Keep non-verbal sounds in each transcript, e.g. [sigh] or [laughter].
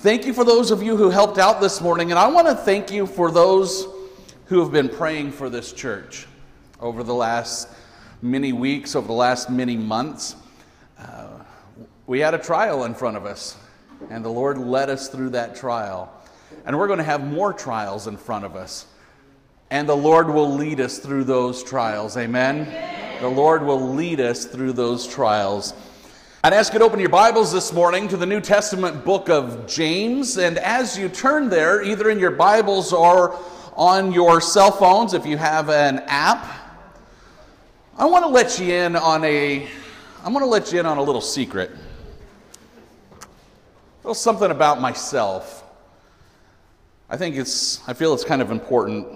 Thank you for those of you who helped out this morning, and I want to thank you for those who have been praying for this church over the last many weeks, over the last many months. Uh, we had a trial in front of us, and the Lord led us through that trial. And we're going to have more trials in front of us. And the Lord will lead us through those trials. Amen? Amen. The Lord will lead us through those trials. I'd ask you to open your Bibles this morning to the New Testament book of James. And as you turn there, either in your Bibles or on your cell phones, if you have an app, I want to let you in on a I want to let you in on a little secret. A little something about myself. I think it's I feel it's kind of important,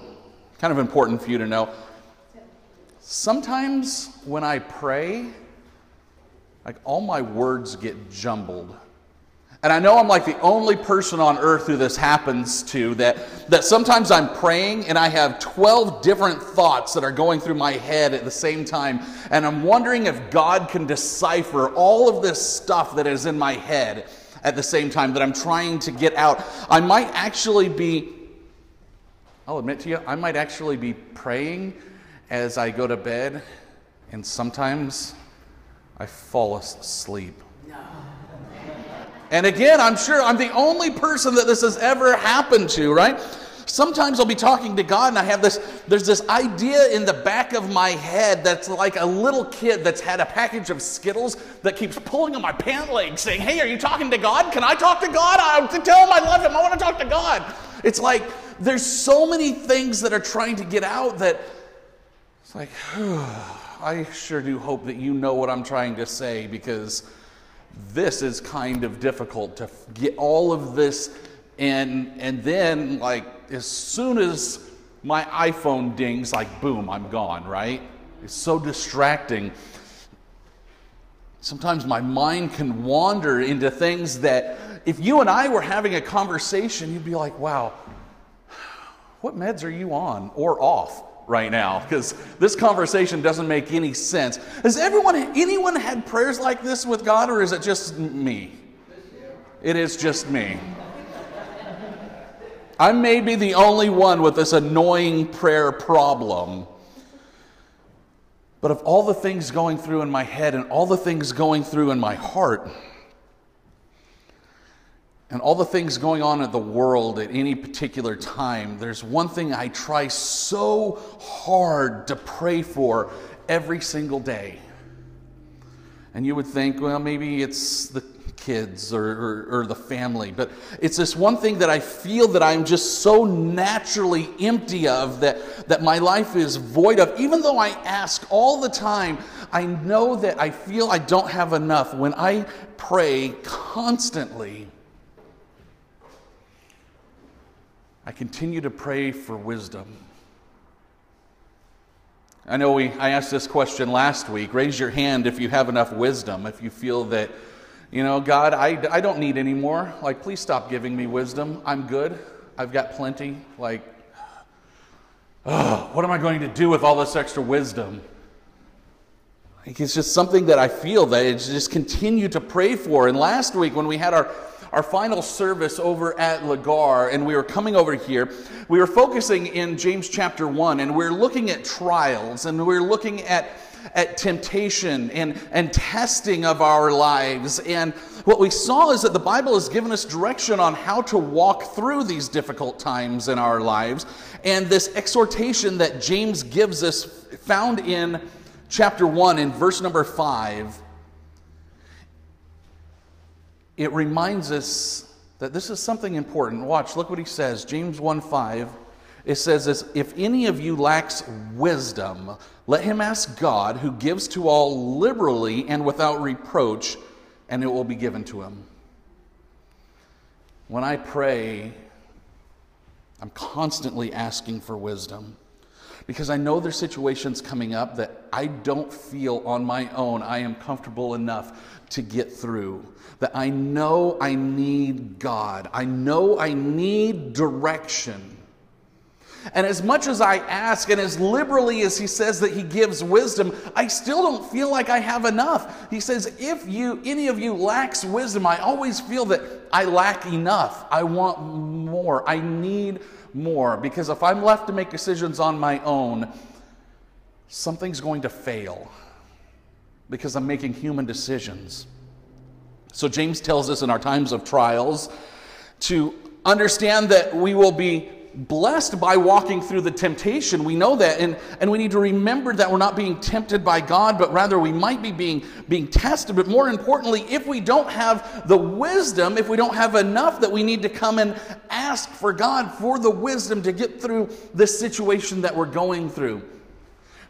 kind of important for you to know. Sometimes when I pray, like all my words get jumbled. And I know I'm like the only person on earth who this happens to, that, that sometimes I'm praying and I have 12 different thoughts that are going through my head at the same time. And I'm wondering if God can decipher all of this stuff that is in my head at the same time that I'm trying to get out. I might actually be, I'll admit to you, I might actually be praying as I go to bed. And sometimes I fall asleep. And again, I'm sure I'm the only person that this has ever happened to, right? Sometimes I'll be talking to God and I have this, there's this idea in the back of my head that's like a little kid that's had a package of Skittles that keeps pulling on my pant leg saying, Hey, are you talking to God? Can I talk to God? I tell him I love him. I want to talk to God. It's like there's so many things that are trying to get out that it's like, [sighs] I sure do hope that you know what I'm trying to say because this is kind of difficult to get all of this and and then like as soon as my iPhone dings like boom I'm gone right? It's so distracting. Sometimes my mind can wander into things that if you and I were having a conversation you'd be like wow [sighs] what meds are you on? Or off right now because this conversation doesn't make any sense. Has everyone, anyone had prayers like this with God, or is it just me? It is just me. I may be the only one with this annoying prayer problem. But of all the things going through in my head and all the things going through in my heart, and all the things going on in the world at any particular time, there's one thing I try so hard to pray for every single day. And you would think, well, maybe it's the kids or, or, or, the family, but it's this one thing that I feel that I'm just so naturally empty of that, that my life is void of. Even though I ask all the time, I know that I feel I don't have enough. When I pray constantly, I continue to pray for wisdom. I know we, I asked this question last week. Raise your hand if you have enough wisdom, if you feel that, you know, God, I, I don't need any more. Like, please stop giving me wisdom. I'm good. I've got plenty. Like, oh, what am I going to do with all this extra wisdom? Like, it's just something that I feel that I just continue to pray for. And last week, when we had our our final service over at Lagar, and we were coming over here, we were focusing in James chapter 1, and we are looking at trials, and we are looking at at temptation and, and testing of our lives. And what we saw is that the Bible has given us direction on how to walk through these difficult times in our lives. And this exhortation that James gives us, found in chapter 1 in verse number 5, it reminds us that this is something important. Watch, look what he says. James 1 5. It says this If any of you lacks wisdom, let him ask God, who gives to all liberally and without reproach, and it will be given to him. When I pray, I'm constantly asking for wisdom because I know there's situations coming up that I don't feel on my own I am comfortable enough to get through. That I know I need God. I know I need direction. And as much as I ask, and as liberally as he says that he gives wisdom, I still don't feel like I have enough. He says, if you any of you lacks wisdom, I always feel that I lack enough. I want more. I need more. Because if I'm left to make decisions on my own, something's going to fail. Because I'm making human decisions. So James tells us in our times of trials to understand that we will be blessed by walking through the temptation. We know that. And, and we need to remember that we're not being tempted by God, but rather we might be being, being tested. But more importantly, if we don't have the wisdom, if we don't have enough, that we need to come and ask for God for the wisdom to get through this situation that we're going through.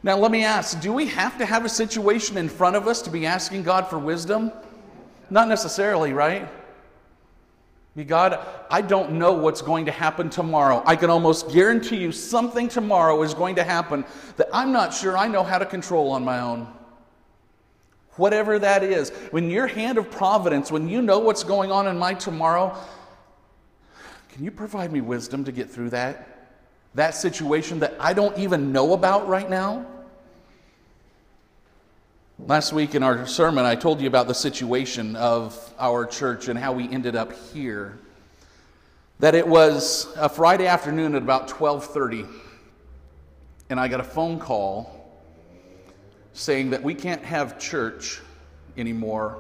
Now, let me ask do we have to have a situation in front of us to be asking God for wisdom? Not necessarily, right? Be God, I don't know what's going to happen tomorrow. I can almost guarantee you something tomorrow is going to happen that I'm not sure I know how to control on my own. Whatever that is, when your hand of providence, when you know what's going on in my tomorrow, can you provide me wisdom to get through that? That situation that I don't even know about right now? Last week in our sermon, I told you about the situation of our church and how we ended up here. That it was a Friday afternoon at about 12:30, and I got a phone call saying that we can't have church anymore.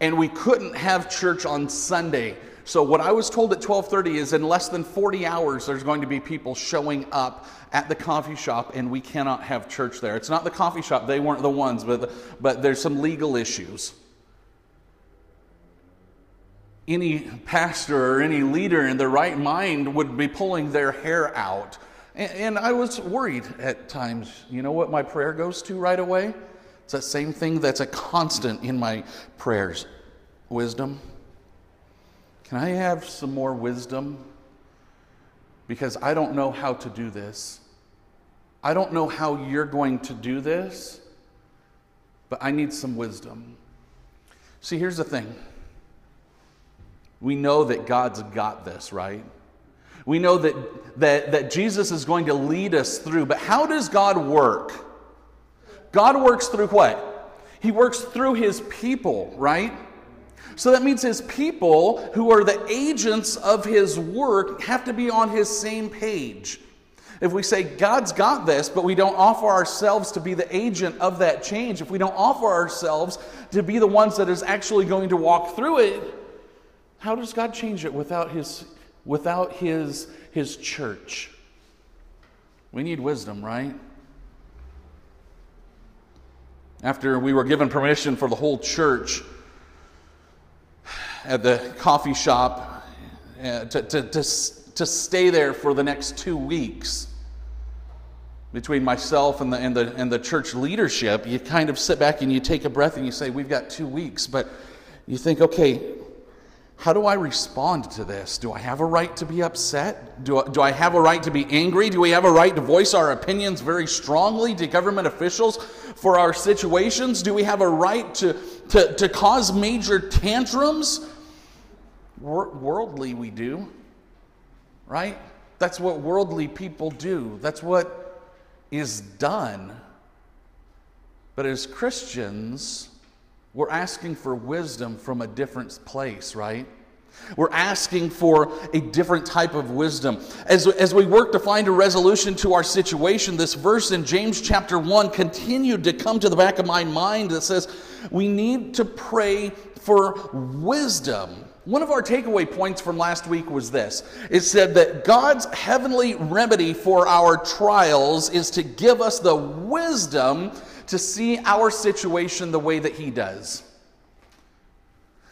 And we couldn't have church on Sunday. So what I was told at 12:30 is in less than 40 hours there's going to be people showing up at the coffee shop and we cannot have church there. It's not the coffee shop, they weren't the ones, but, but there's some legal issues. Any pastor or any leader in their right mind would be pulling their hair out. And, and I was worried at times. You know what my prayer goes to right away? It's that same thing that's a constant in my prayers wisdom. Can I have some more wisdom? because I don't know how to do this. I don't know how you're going to do this, but I need some wisdom. See, here's the thing we know that God's got this, right? We know that, that, that Jesus is going to lead us through, but how does God work? God works through what? He works through his people, right? So that means his people, who are the agents of his work, have to be on his same page. If we say God's got this, but we don't offer ourselves to be the agent of that change, if we don't offer ourselves to be the ones that is actually going to walk through it, how does God change it without his without his his church? We need wisdom, right? After we were given permission for the whole church at the coffee shop uh, to, to, to, to stay there for the next two weeks between myself and the, and, the, and the church leadership, you kind of sit back and you take a breath and you say, We've got two weeks. But you think, okay, how do I respond to this? Do I have a right to be upset? Do I, do I have a right to be angry? Do we have a right to voice our opinions very strongly to government officials for our situations? Do we have a right to, to, to cause major tantrums? Worldly, we do, right? That's what worldly people do. That's what is done. But as Christians, we're asking for wisdom from a different place, right? We're asking for a different type of wisdom. As, as we work to find a resolution to our situation, this verse in James chapter 1 continued to come to the back of my mind that says we need to pray for wisdom. One of our takeaway points from last week was this it said that God's heavenly remedy for our trials is to give us the wisdom to see our situation the way that He does.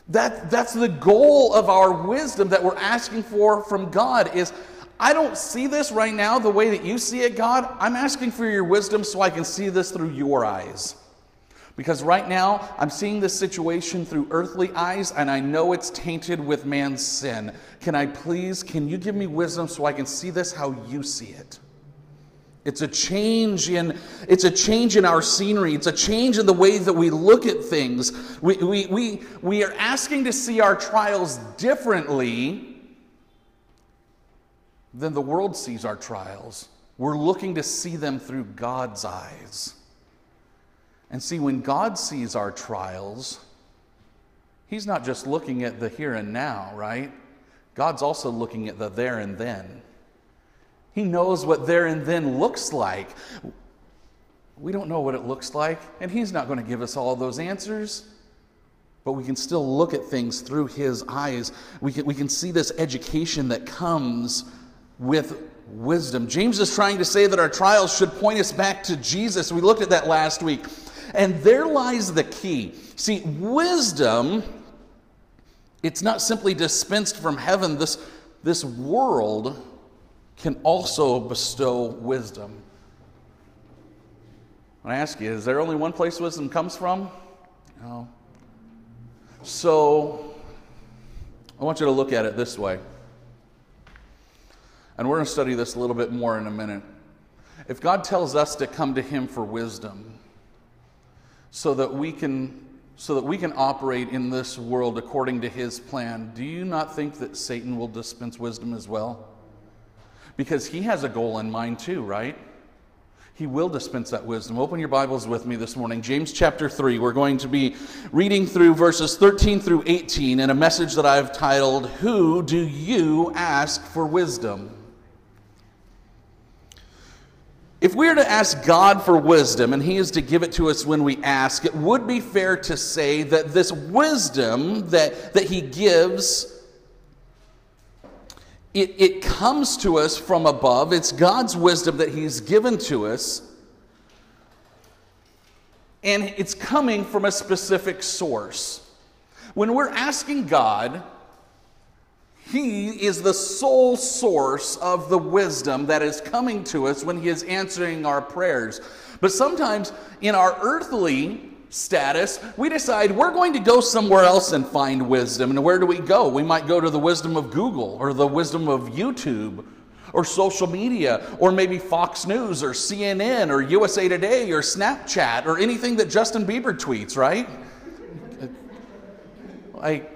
That, that's the goal of our wisdom that we're asking for from God is I don't see this right now the way that you see it, God. I'm asking for your wisdom so I can see this through your eyes. Because right now, I'm seeing this situation through earthly eyes and I know it's tainted with man's sin. Can I please, can you give me wisdom so I can see this how you see it? It's a change in it's a change in our scenery. It's a change in the way that we look at things. We, we, we, we are asking to see our trials differently than the world sees our trials. We're looking to see them through God's eyes. And see, when God sees our trials, He's not just looking at the here and now, right? God's also looking at the there and then. He knows what there and then looks like. We don't know what it looks like, and He's not going to give us all those answers. But we can still look at things through His eyes. We can, we can see this education that comes with wisdom. James is trying to say that our trials should point us back to Jesus. We looked at that last week. And there lies the key. See, wisdom, it's not simply dispensed from heaven. This, this world can also bestow wisdom. I ask you, is there only one place wisdom comes from? No. So, I want you to look at it this way. And we're going to study this a little bit more in a minute. If God tells us to come to Him for wisdom so that we can so that we can operate in this world according to his plan, do you not think that Satan will dispense wisdom as well? Because he has a goal in mind too, right? He will dispense that wisdom. Open your Bibles with me this morning. James chapter 3. We're going to be reading through verses 13 through 18 in a message that I've titled, Who Do You Ask for Wisdom? If we are to ask God for wisdom and He is to give it to us when we ask, it would be fair to say that this wisdom that, that He gives, it, it comes to us from above. It's God's wisdom that He's given to us. And it's coming from a specific source. When we're asking God, he is the sole source of the wisdom that is coming to us when He is answering our prayers. But sometimes in our earthly status, we decide we're going to go somewhere else and find wisdom. And where do we go? We might go to the wisdom of Google or the wisdom of YouTube or social media or maybe Fox News or CNN or USA Today or Snapchat or anything that Justin Bieber tweets, right? Like,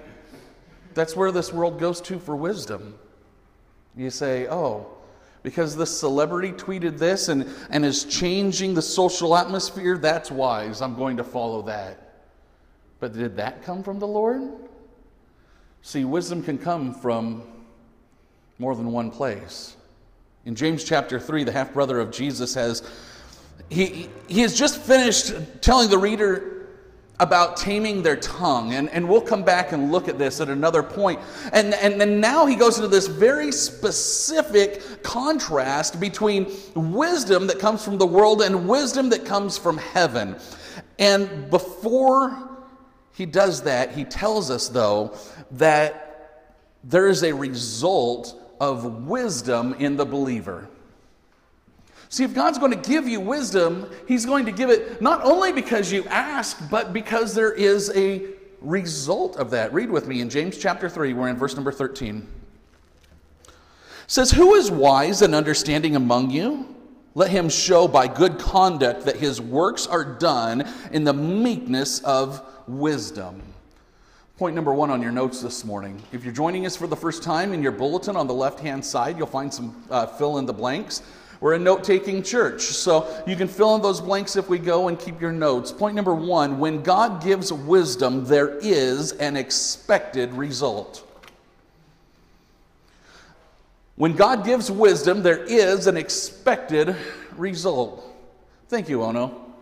that's where this world goes to for wisdom. You say, oh, because the celebrity tweeted this and, and is changing the social atmosphere, that's wise. I'm going to follow that. But did that come from the Lord? See, wisdom can come from more than one place. In James chapter 3, the half brother of Jesus has, he, he has just finished telling the reader about taming their tongue. And, and we'll come back and look at this at another point. And, and then now he goes into this very specific contrast between wisdom that comes from the world and wisdom that comes from heaven. And before he does that, he tells us, though, that there is a result of wisdom in the believer. See, if God's going to give you wisdom, He's going to give it not only because you ask, but because there is a result of that. Read with me in James chapter 3, we're in verse number 13. It says, Who is wise and understanding among you? Let him show by good conduct that his works are done in the meekness of wisdom. Point number one on your notes this morning. If you're joining us for the first time, in your bulletin on the left hand side, you'll find some uh, fill in the blanks. We're a note taking church, so you can fill in those blanks if we go and keep your notes. Point number one when God gives wisdom, there is an expected result. When God gives wisdom, there is an expected result. Thank you, Ono.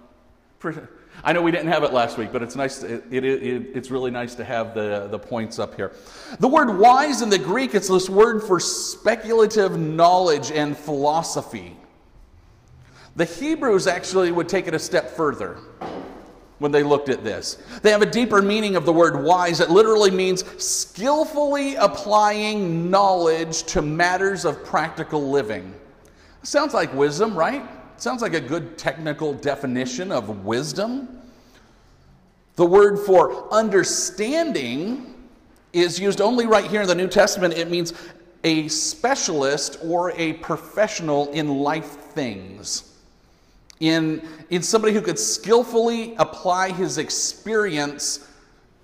I know we didn't have it last week, but it's nice. It, it, it, it's really nice to have the, the points up here. The word wise in the Greek, it's this word for speculative knowledge and philosophy. The Hebrews actually would take it a step further when they looked at this. They have a deeper meaning of the word wise. It literally means skillfully applying knowledge to matters of practical living. Sounds like wisdom, right? Sounds like a good technical definition of wisdom. The word for understanding is used only right here in the New Testament. It means a specialist or a professional in life things. In, in somebody who could skillfully apply his experience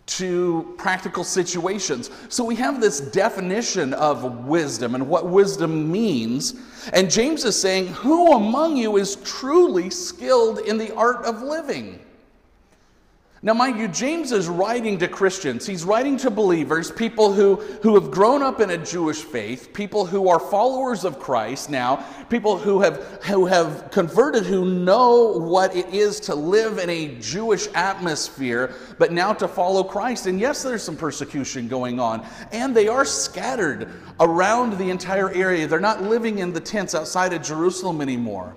to practical situations. So we have this definition of wisdom and what wisdom means. And James is saying, Who among you is truly skilled in the art of living? Now, mind you, James is writing to Christians. He's writing to believers, people who, who have grown up in a Jewish faith, people who are followers of Christ now, people who have, who have converted, who know what it is to live in a Jewish atmosphere, but now to follow Christ. And yes, there's some persecution going on, and they are scattered around the entire area. They're not living in the tents outside of Jerusalem anymore.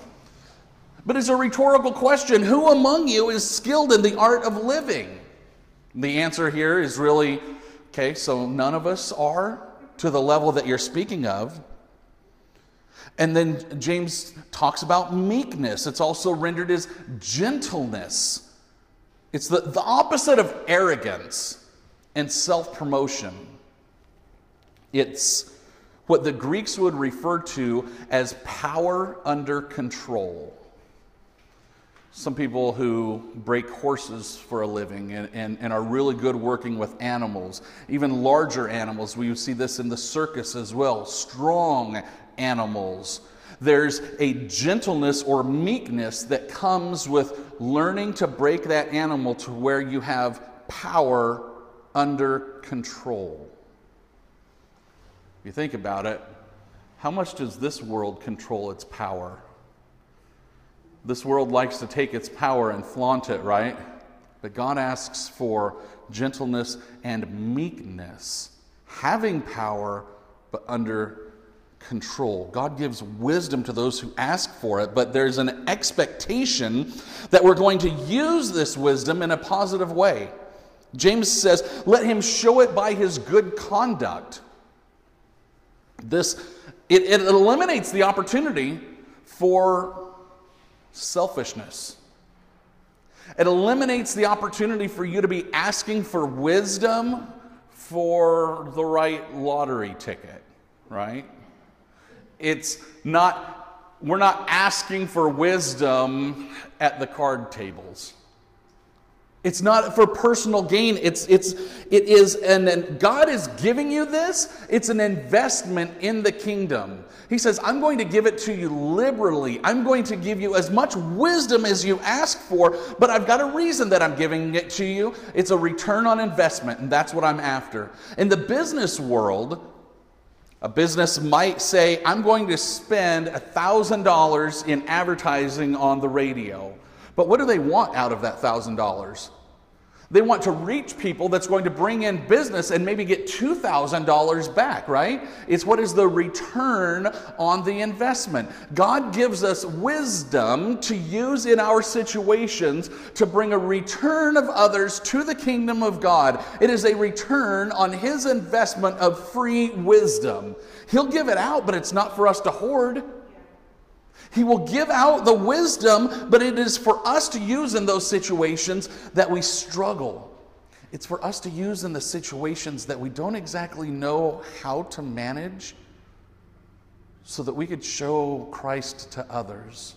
But it's a rhetorical question Who among you is skilled in the art of living? The answer here is really okay, so none of us are to the level that you're speaking of. And then James talks about meekness. It's also rendered as gentleness. It's the, the opposite of arrogance and self promotion. It's what the Greeks would refer to as power under control some people who break horses for a living and, and, and, are really good working with animals, even larger animals. We see this in the circus as well. Strong animals. There's a gentleness or meekness that comes with learning to break that animal to where you have power under control. If you think about it, how much does this world control its power? This world likes to take its power and flaunt it, right? But God asks for gentleness and meekness, having power, but under control. God gives wisdom to those who ask for it, but there's an expectation that we're going to use this wisdom in a positive way. James says, let him show it by his good conduct. This it, it eliminates the opportunity for selfishness. It eliminates the opportunity for you to be asking for wisdom for the right lottery ticket, right? It's not, we're not asking for wisdom at the card tables. It's not for personal gain. It's, it's, it is, and God is giving you this. It's an investment in the kingdom. He says, I'm going to give it to you liberally. I'm going to give you as much wisdom as you ask for, but I've got a reason that I'm giving it to you. It's a return on investment, and that's what I'm after. In the business world, a business might say, I'm going to spend $1,000 in advertising on the radio. But what do they want out of that $1,000? They want to reach people that's going to bring in business and maybe get $2,000 back, right? It's what is the return on the investment. God gives us wisdom to use in our situations to bring a return of others to the kingdom of God. It is a return on His investment of free wisdom. He'll give it out, but it's not for us to hoard. He will give out the wisdom, but it is for us to use in those situations that we struggle. It's for us to use in the situations that we don't exactly know how to manage so that we could show Christ to others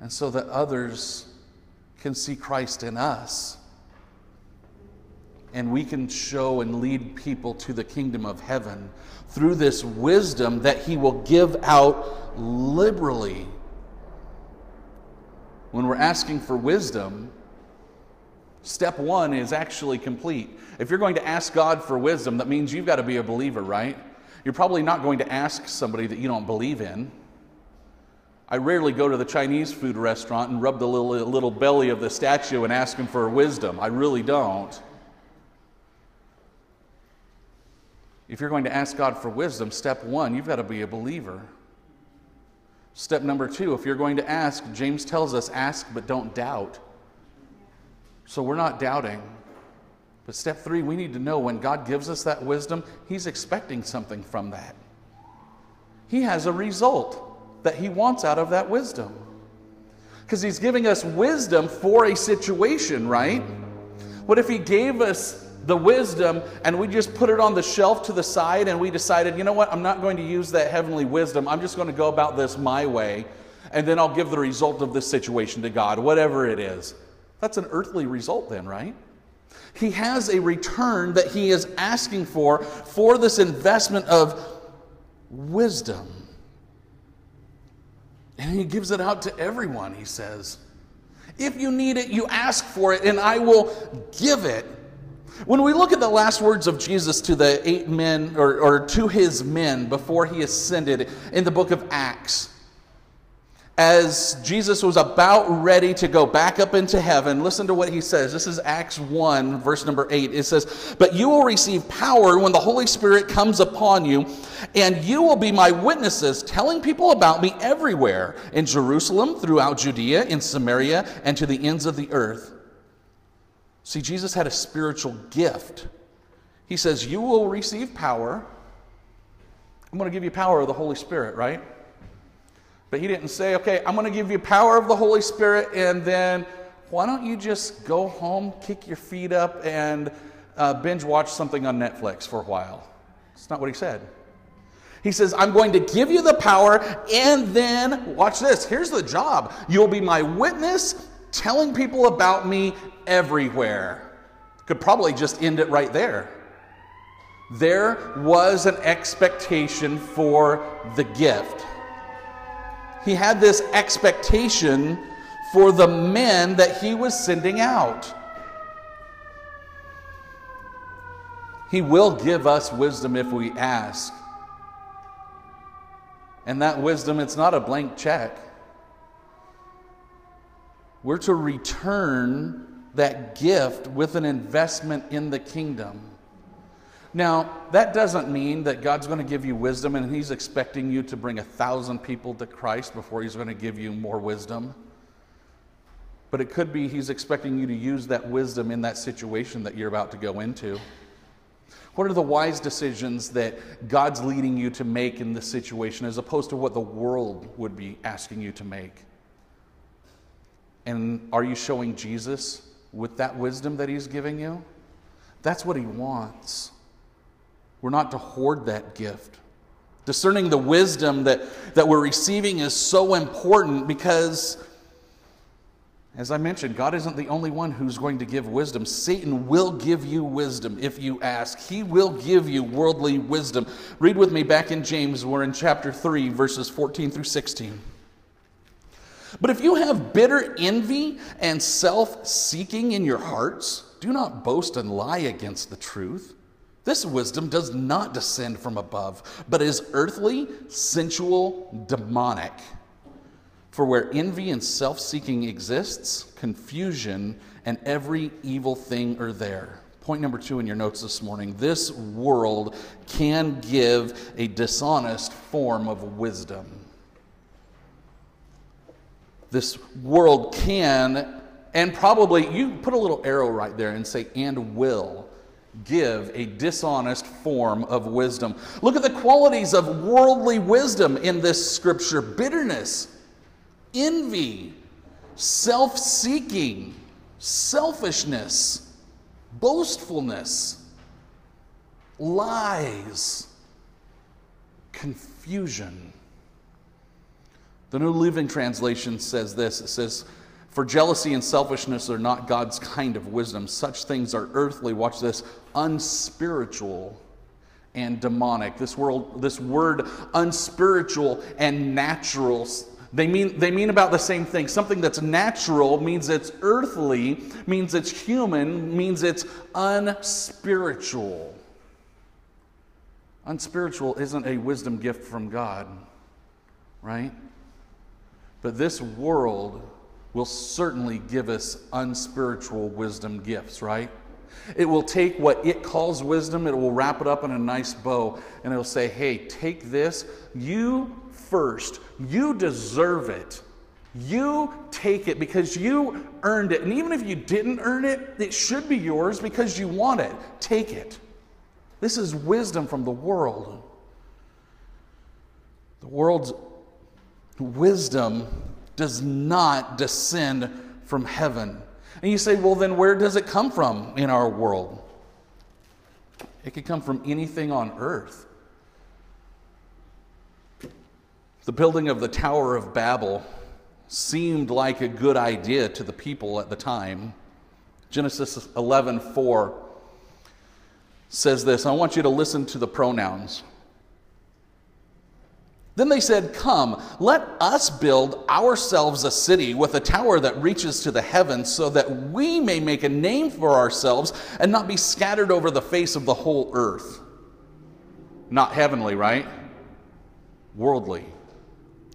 and so that others can see Christ in us and we can show and lead people to the kingdom of heaven through this wisdom that He will give out liberally. When we're asking for wisdom, step one is actually complete. If you're going to ask God for wisdom, that means you've got to be a believer, right? You're probably not going to ask somebody that you don't believe in. I rarely go to the Chinese food restaurant and rub the little, little belly of the statue and ask him for wisdom. I really don't. If you're going to ask God for wisdom, step one, you've got to be a believer. Step number two, if you're going to ask, James tells us ask but don't doubt. So we're not doubting. But step three, we need to know when God gives us that wisdom, He's expecting something from that. He has a result that He wants out of that wisdom. Because He's giving us wisdom for a situation, right? What if He gave us the wisdom and we just put it on the shelf to the side and we decided, you know what, I'm not going to use that heavenly wisdom. I'm just going to go about this my way and then I'll give the result of this situation to God, whatever it is. That's an earthly result, then, right? He has a return that he is asking for for this investment of wisdom. And he gives it out to everyone, he says. If you need it, you ask for it, and I will give it. When we look at the last words of Jesus to the eight men, or, or to his men before he ascended in the book of Acts, as Jesus was about ready to go back up into heaven, listen to what he says. This is Acts 1, verse number 8. It says, But you will receive power when the Holy Spirit comes upon you, and you will be my witnesses, telling people about me everywhere in Jerusalem, throughout Judea, in Samaria, and to the ends of the earth. See, Jesus had a spiritual gift. He says, You will receive power. I'm going to give you power of the Holy Spirit, right? But he didn't say, okay, I'm going to give you power of the Holy Spirit, and then why don't you just go home, kick your feet up, and uh, binge watch something on Netflix for a while? It's not what he said. He says, I'm going to give you the power, and then, watch this, here's the job. You'll be my witness, telling people about me everywhere. Could probably just end it right there. There was an expectation for the gift he had this expectation for the men that he was sending out. He will give us wisdom if we ask. And that wisdom, it's not a blank check. We're to return that gift with an investment in the kingdom. Now, that doesn't mean that God's going to give you wisdom and He's expecting you to bring a thousand people to Christ before He's going to give you more wisdom. But it could be He's expecting you to use that wisdom in that situation that you're about to go into. What are the wise decisions that God's leading you to make in this situation as opposed to what the world would be asking you to make? And are you showing Jesus with that wisdom that He's giving you? That's what He wants. We're not to hoard that gift. Discerning the wisdom that, that we're receiving is so important because, as I mentioned, God isn't the only one who's going to give wisdom. Satan will give you wisdom if you ask. He will give you worldly wisdom. Read with me back in James, we're in chapter 3, verses 14 through 16. But if you have bitter envy and self seeking in your hearts, do not boast and lie against the truth. This wisdom does not descend from above, but is earthly, sensual, demonic. For where envy and self seeking exists, confusion and every evil thing are there. Point number two in your notes this morning this world can give a dishonest form of wisdom. This world can, and probably, you put a little arrow right there and say, and will give a dishonest form of wisdom. Look at the qualities of worldly wisdom in this scripture bitterness, envy, self seeking, selfishness, boastfulness, lies, confusion. The New Living Translation says this it says, for jealousy and selfishness are not God's kind of wisdom. Such things are earthly, watch this, unspiritual and demonic. This world, this word unspiritual and natural, they mean, they mean about the same thing. Something that's natural means it's earthly, means it's human, means it's unspiritual. Unspiritual isn't a wisdom gift from God, right? But this world will certainly give us unspiritual wisdom gifts, right? It will take what it calls wisdom, it will wrap it up in a nice bow, and it'll say, hey, take this. You first, you deserve it. You take it because you earned it. And even if you didn't earn it, it should be yours because you want it. Take it. This is wisdom from the world. The world's wisdom does not descend from heaven. And you say, well, then where does it come from in our world? It could come from anything on earth. The building of the Tower of Babel seemed like a good idea to the people at the time. Genesis 11 4 says this. I want you to listen to the pronouns. Then they said, Come, let us build ourselves a city with a tower that reaches to the heavens, so that we may make a name for ourselves and not be scattered over the face of the whole earth. Not heavenly, right? Worldly.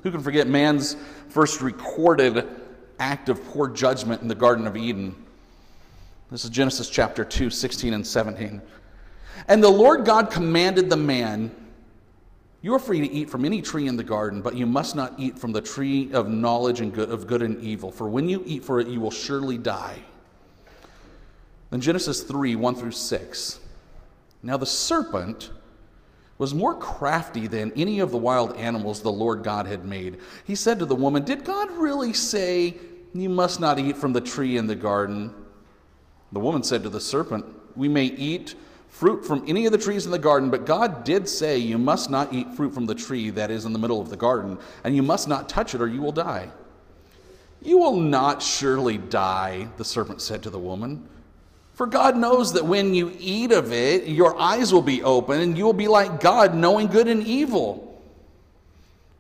Who can forget man's first recorded act of poor judgment in the Garden of Eden? This is Genesis chapter 2, 16 and 17. And the Lord God commanded the man, You are free to eat from any tree in the garden, but you must not eat from the tree of knowledge and good, of good and evil, for when you eat for it, you will surely die. Then Genesis 3, 1 through 6. Now the serpent was more crafty than any of the wild animals the Lord God had made. He said to the woman, Did God really say, You must not eat from the tree in the garden? The woman said to the serpent, We may eat fruit from any of the trees in the garden, but God did say, You must not eat fruit from the tree that is in the middle of the garden, and you must not touch it, or you will die. You will not surely die, the serpent said to the woman. For God knows that when you eat of it, your eyes will be open, and you will be like God, knowing good and evil.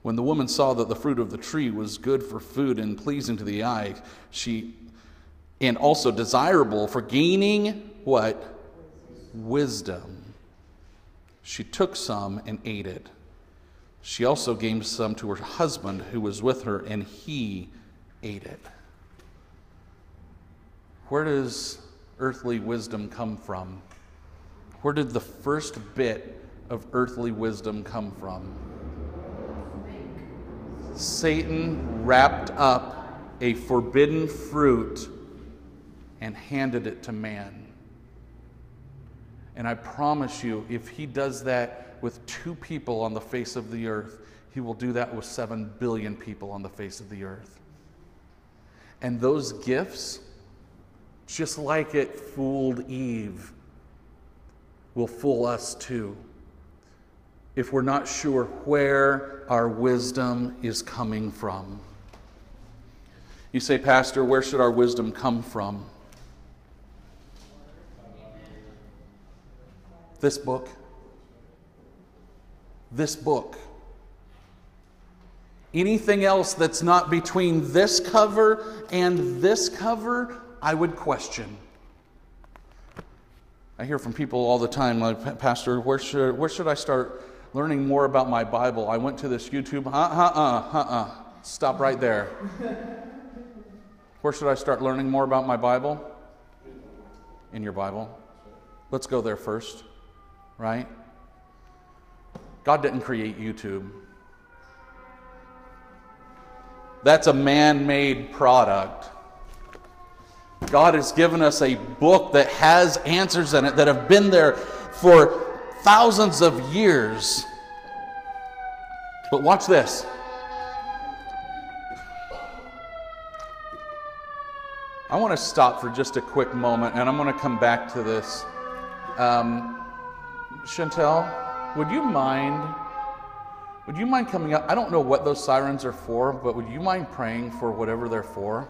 When the woman saw that the fruit of the tree was good for food and pleasing to the eye, she and also desirable for gaining what? Wisdom. She took some and ate it. She also gave some to her husband who was with her, and he ate it. Where does earthly wisdom come from? Where did the first bit of earthly wisdom come from? Satan wrapped up a forbidden fruit and handed it to man. And I promise you, if he does that with two people on the face of the earth, he will do that with seven billion people on the face of the earth. And those gifts, just like it fooled Eve, will fool us too if we're not sure where our wisdom is coming from. You say, Pastor, where should our wisdom come from? This book. This book. Anything else that's not between this cover and this cover, I would question. I hear from people all the time, like, Pastor, where should, where should I start learning more about my Bible? I went to this YouTube. Uh uh uh uh. Stop right there. Where should I start learning more about my Bible? In your Bible. Let's go there first right? God didn't create YouTube. That's a man made product. God has given us a book that has answers in it that have been there for thousands of years. But watch this. I want to stop for just a quick moment and I'm going to come back to this. Um, Chantel, would you mind? Would you mind coming up? I don't know what those sirens are for, but would you mind praying for whatever they're for?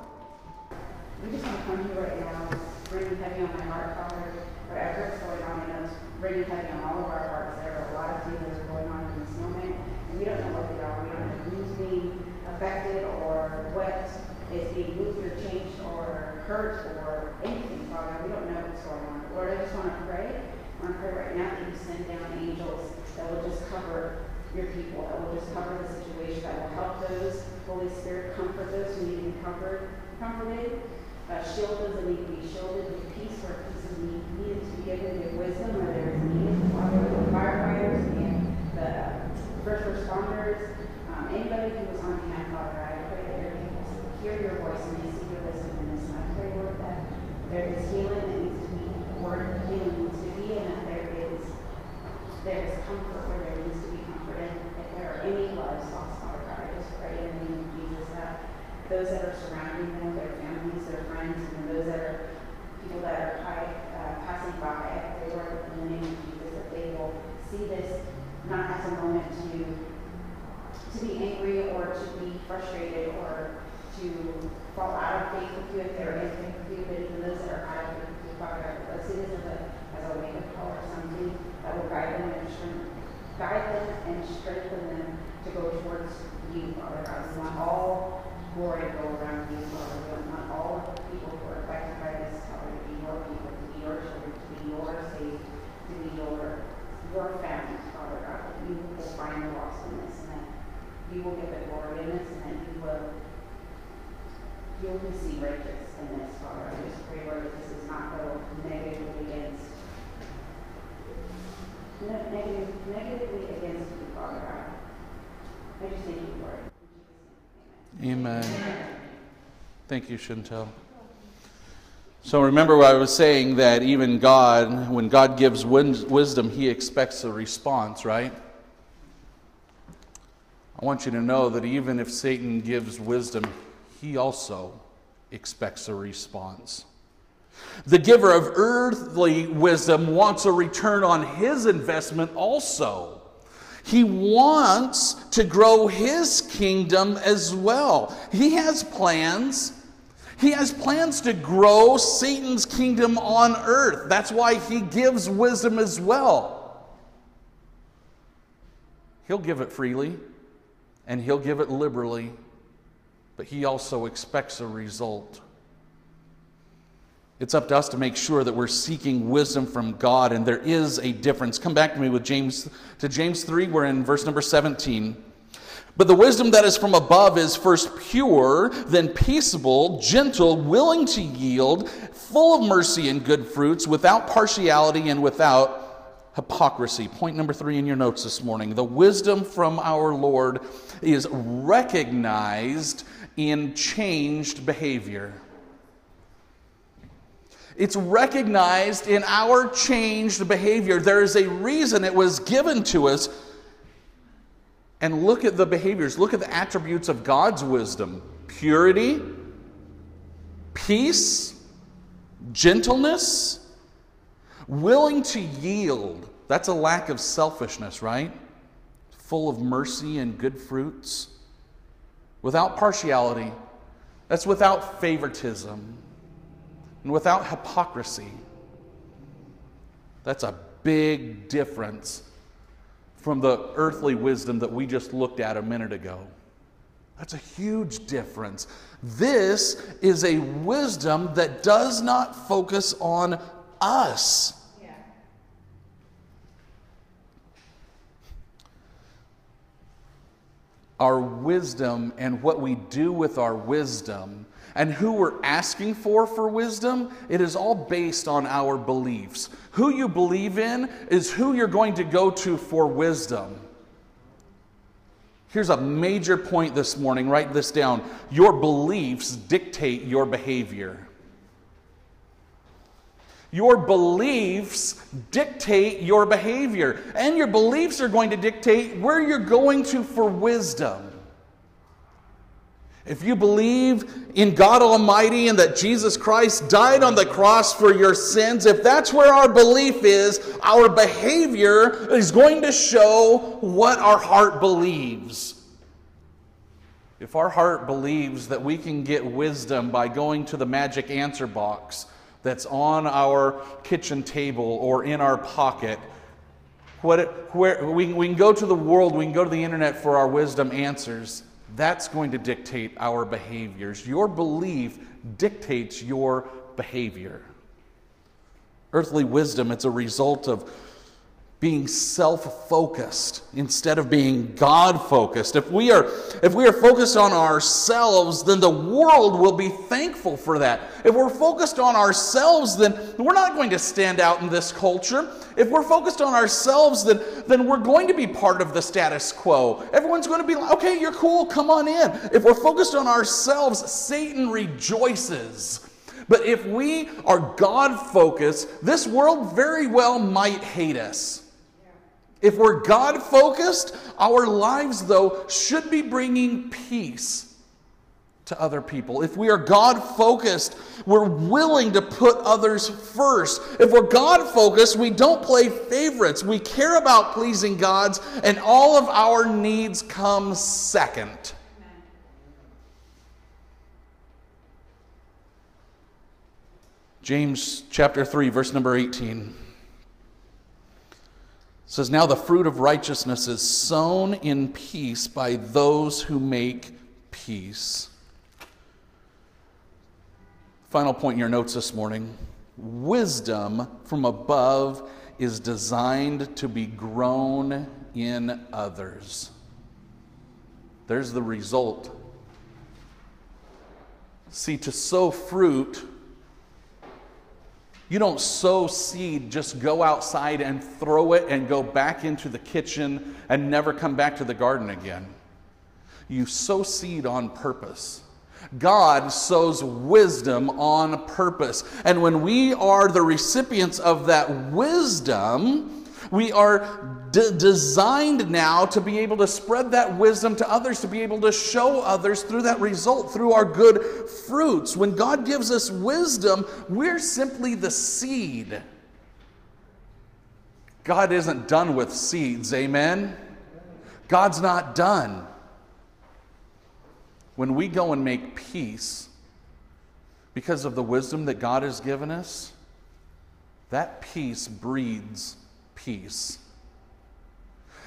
We just want to come to you right now. It's ringing heavy on my heart, Father. Whatever is going on in us, ringing heavy on all of our hearts. There are a lot of things going on in this moment, and we don't know what they are. We don't know who's being affected or what is being moved or changed or hurt or anything, Father. We don't know what's going on. Lord, I just want to pray pray right now that you send down angels that will just cover your people, that will just cover the situation, that will help those. Holy Spirit, comfort those who need to be comfort, comforted. Uh, shield those that need to be shielded with peace where peace is need, needed to be given, with wisdom where there is needed. Father, the firefighters and the first responders, um, anybody who was on hand, Father, I pray that your people hear your voice and they see your wisdom in this. And I pray, Lord, that there is healing that needs to be, word of healing and that there is there is comfort where there needs to be comfort. And if there are any lives lost, Father God, I just pray in the name of Jesus that those that are surrounding them, their families, their friends, and those that are people that are high, uh, passing by, pray, Lord, in the name of Jesus, that they will see this not as a moment to to be angry or to be frustrated or to fall out of faith with you if they're in faith with you, but even those that are out of Father God, let's see this as a, as a wake-up call or something that will guide them and strengthen, guide them and strengthen them to go towards you, Father God. We want all glory to go around you, Father. We want all of the people who are affected by this, Father, to be your people, to be your children, to be your saved, to be your, your family, Father God. That you will find the lost in this and that you will get the glory in this and that you will you'll be see righteous in this, Father. I just pray, Lord, that this is not go negatively against ne- negative, negatively against amen. Amen. Thank you, Chantel. So remember what I was saying that even God, when God gives wisdom, He expects a response, right? I want you to know that even if Satan gives wisdom, he also expects a response. The giver of earthly wisdom wants a return on his investment also. He wants to grow his kingdom as well. He has plans. He has plans to grow Satan's kingdom on earth. That's why he gives wisdom as well. He'll give it freely and he'll give it liberally but he also expects a result. It's up to us to make sure that we're seeking wisdom from God, and there is a difference. Come back to me with James to James 3, we're in verse number 17. But the wisdom that is from above is first pure, then peaceable, gentle, willing to yield, full of mercy and good fruits, without partiality and without hypocrisy. Point number three in your notes this morning. The wisdom from our Lord is recognized in changed behavior. It's recognized in our changed behavior. There is a reason it was given to us. And look at the behaviors, look at the attributes of God's wisdom purity, peace, gentleness, willing to yield. That's a lack of selfishness, right? Full of mercy and good fruits without partiality, that's without favoritism, and without hypocrisy. That's a big difference from the earthly wisdom that we just looked at a minute ago. That's a huge difference. This is a wisdom that does not focus on us. our wisdom and what we do with our wisdom and who we're asking for for wisdom, it is all based on our beliefs. Who you believe in is who you're going to go to for wisdom. Here's a major point this morning. Write this down. Your beliefs dictate your behavior. Your beliefs dictate your behavior, and your beliefs are going to dictate where you're going to for wisdom. If you believe in God Almighty and that Jesus Christ died on the cross for your sins, if that's where our belief is, our behavior is going to show what our heart believes. If our heart believes that we can get wisdom by going to the magic answer box, that's on our kitchen table or in our pocket. What where, we, we can go to the world, we can go to the internet for our wisdom answers. That's going to dictate our behaviors. Your belief dictates your behavior. Earthly wisdom, it's a result of being self-focused instead of being God-focused. If we are if we are focused on ourselves, then the world will be thankful for that. If we're focused on ourselves, then we're not going to stand out in this culture. If we're focused on ourselves, then then we're going to be part of the status quo. Everyone's going to be like, "Okay, you're cool, come on in." If we're focused on ourselves, Satan rejoices. But if we are God focused, this world very well might hate us. If we're God focused, our lives, though, should be bringing peace to other people. If we are God focused, we're willing to put others first. If we're God focused, we don't play favorites. We care about pleasing God's, and all of our needs come second. James chapter 3, verse number 18 says, Now the fruit of righteousness is sown in peace by those who make peace. Final point in your notes this morning wisdom from above is designed to be grown in others. There's the result. See, to sow fruit, you don't sow seed, just go outside and throw it and go back into the kitchen and never come back to the garden again. You sow seed on purpose. God sows wisdom on purpose. And when we are the recipients of that wisdom, we are d- designed now to be able to spread that wisdom to others, to be able to show others through that result, through our good fruits. When God gives us wisdom, we're simply the seed. God isn't done with seeds, amen? God's not done. When we go and make peace because of the wisdom that God has given us, that peace breeds peace.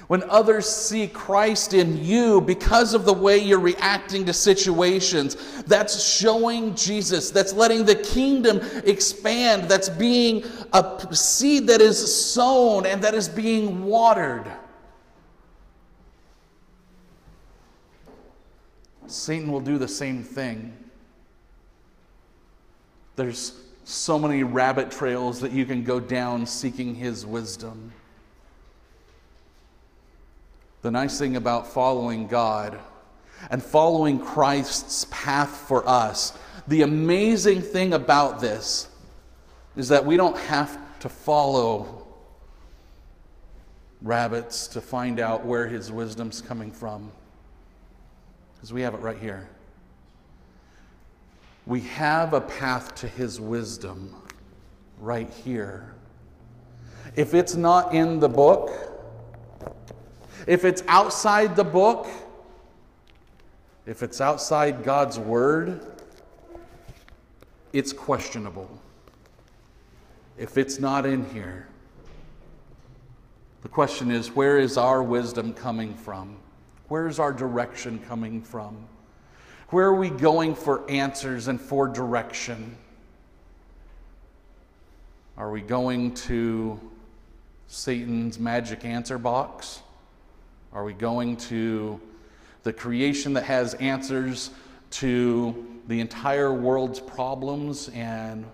When others see Christ in you because of the way you're reacting to situations, that's showing Jesus. That's letting the kingdom expand. That's being a seed that is sown and that is being watered. Satan will do the same thing. There's so many rabbit trails that you can go down seeking his wisdom. The nice thing about following God and following Christ's path for us, the amazing thing about this is that we don't have to follow rabbits to find out where his wisdom's coming from because we have it right here. We have a path to his wisdom right here. If it's not in the book, if it's outside the book, if it's outside God's word, it's questionable. If it's not in here, the question is where is our wisdom coming from? Where's our direction coming from? Where are we going for answers and for direction? Are we going to Satan's magic answer box? Are we going to the creation that has answers to the entire world's problems and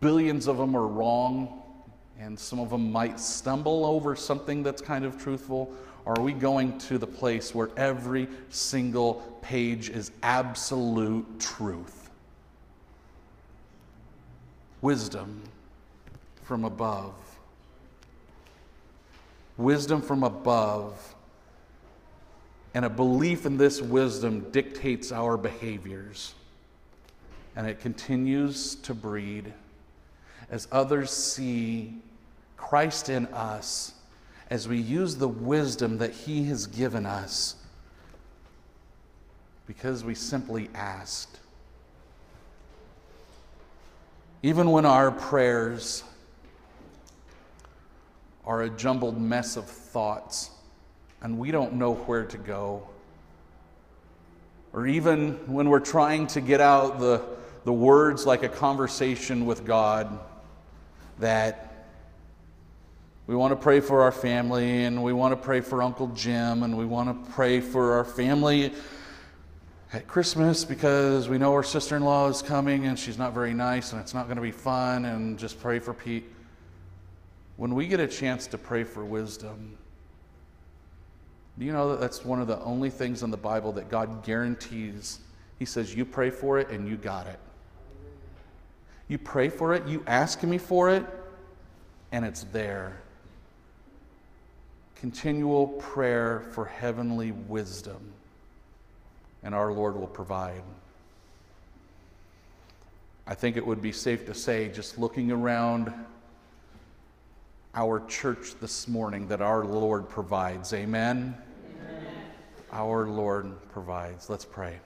billions of them are wrong and some of them might stumble over something that's kind of truthful? Are we going to the place where every single page is absolute truth? Wisdom from above. Wisdom from above. And a belief in this wisdom dictates our behaviors. And it continues to breed as others see Christ in us as we use the wisdom that He has given us because we simply asked. Even when our prayers are a jumbled mess of thoughts and we don't know where to go, or even when we're trying to get out the, the words like a conversation with God that we want to pray for our family, and we want to pray for Uncle Jim, and we want to pray for our family at Christmas because we know our sister in law is coming and she's not very nice and it's not going to be fun, and just pray for Pete. When we get a chance to pray for wisdom, do you know that that's one of the only things in the Bible that God guarantees? He says, You pray for it and you got it. You pray for it, you ask me for it, and it's there continual prayer for heavenly wisdom, and our Lord will provide. I think it would be safe to say, just looking around our church this morning, that our Lord provides. Amen? Amen. Our Lord provides. Let's pray.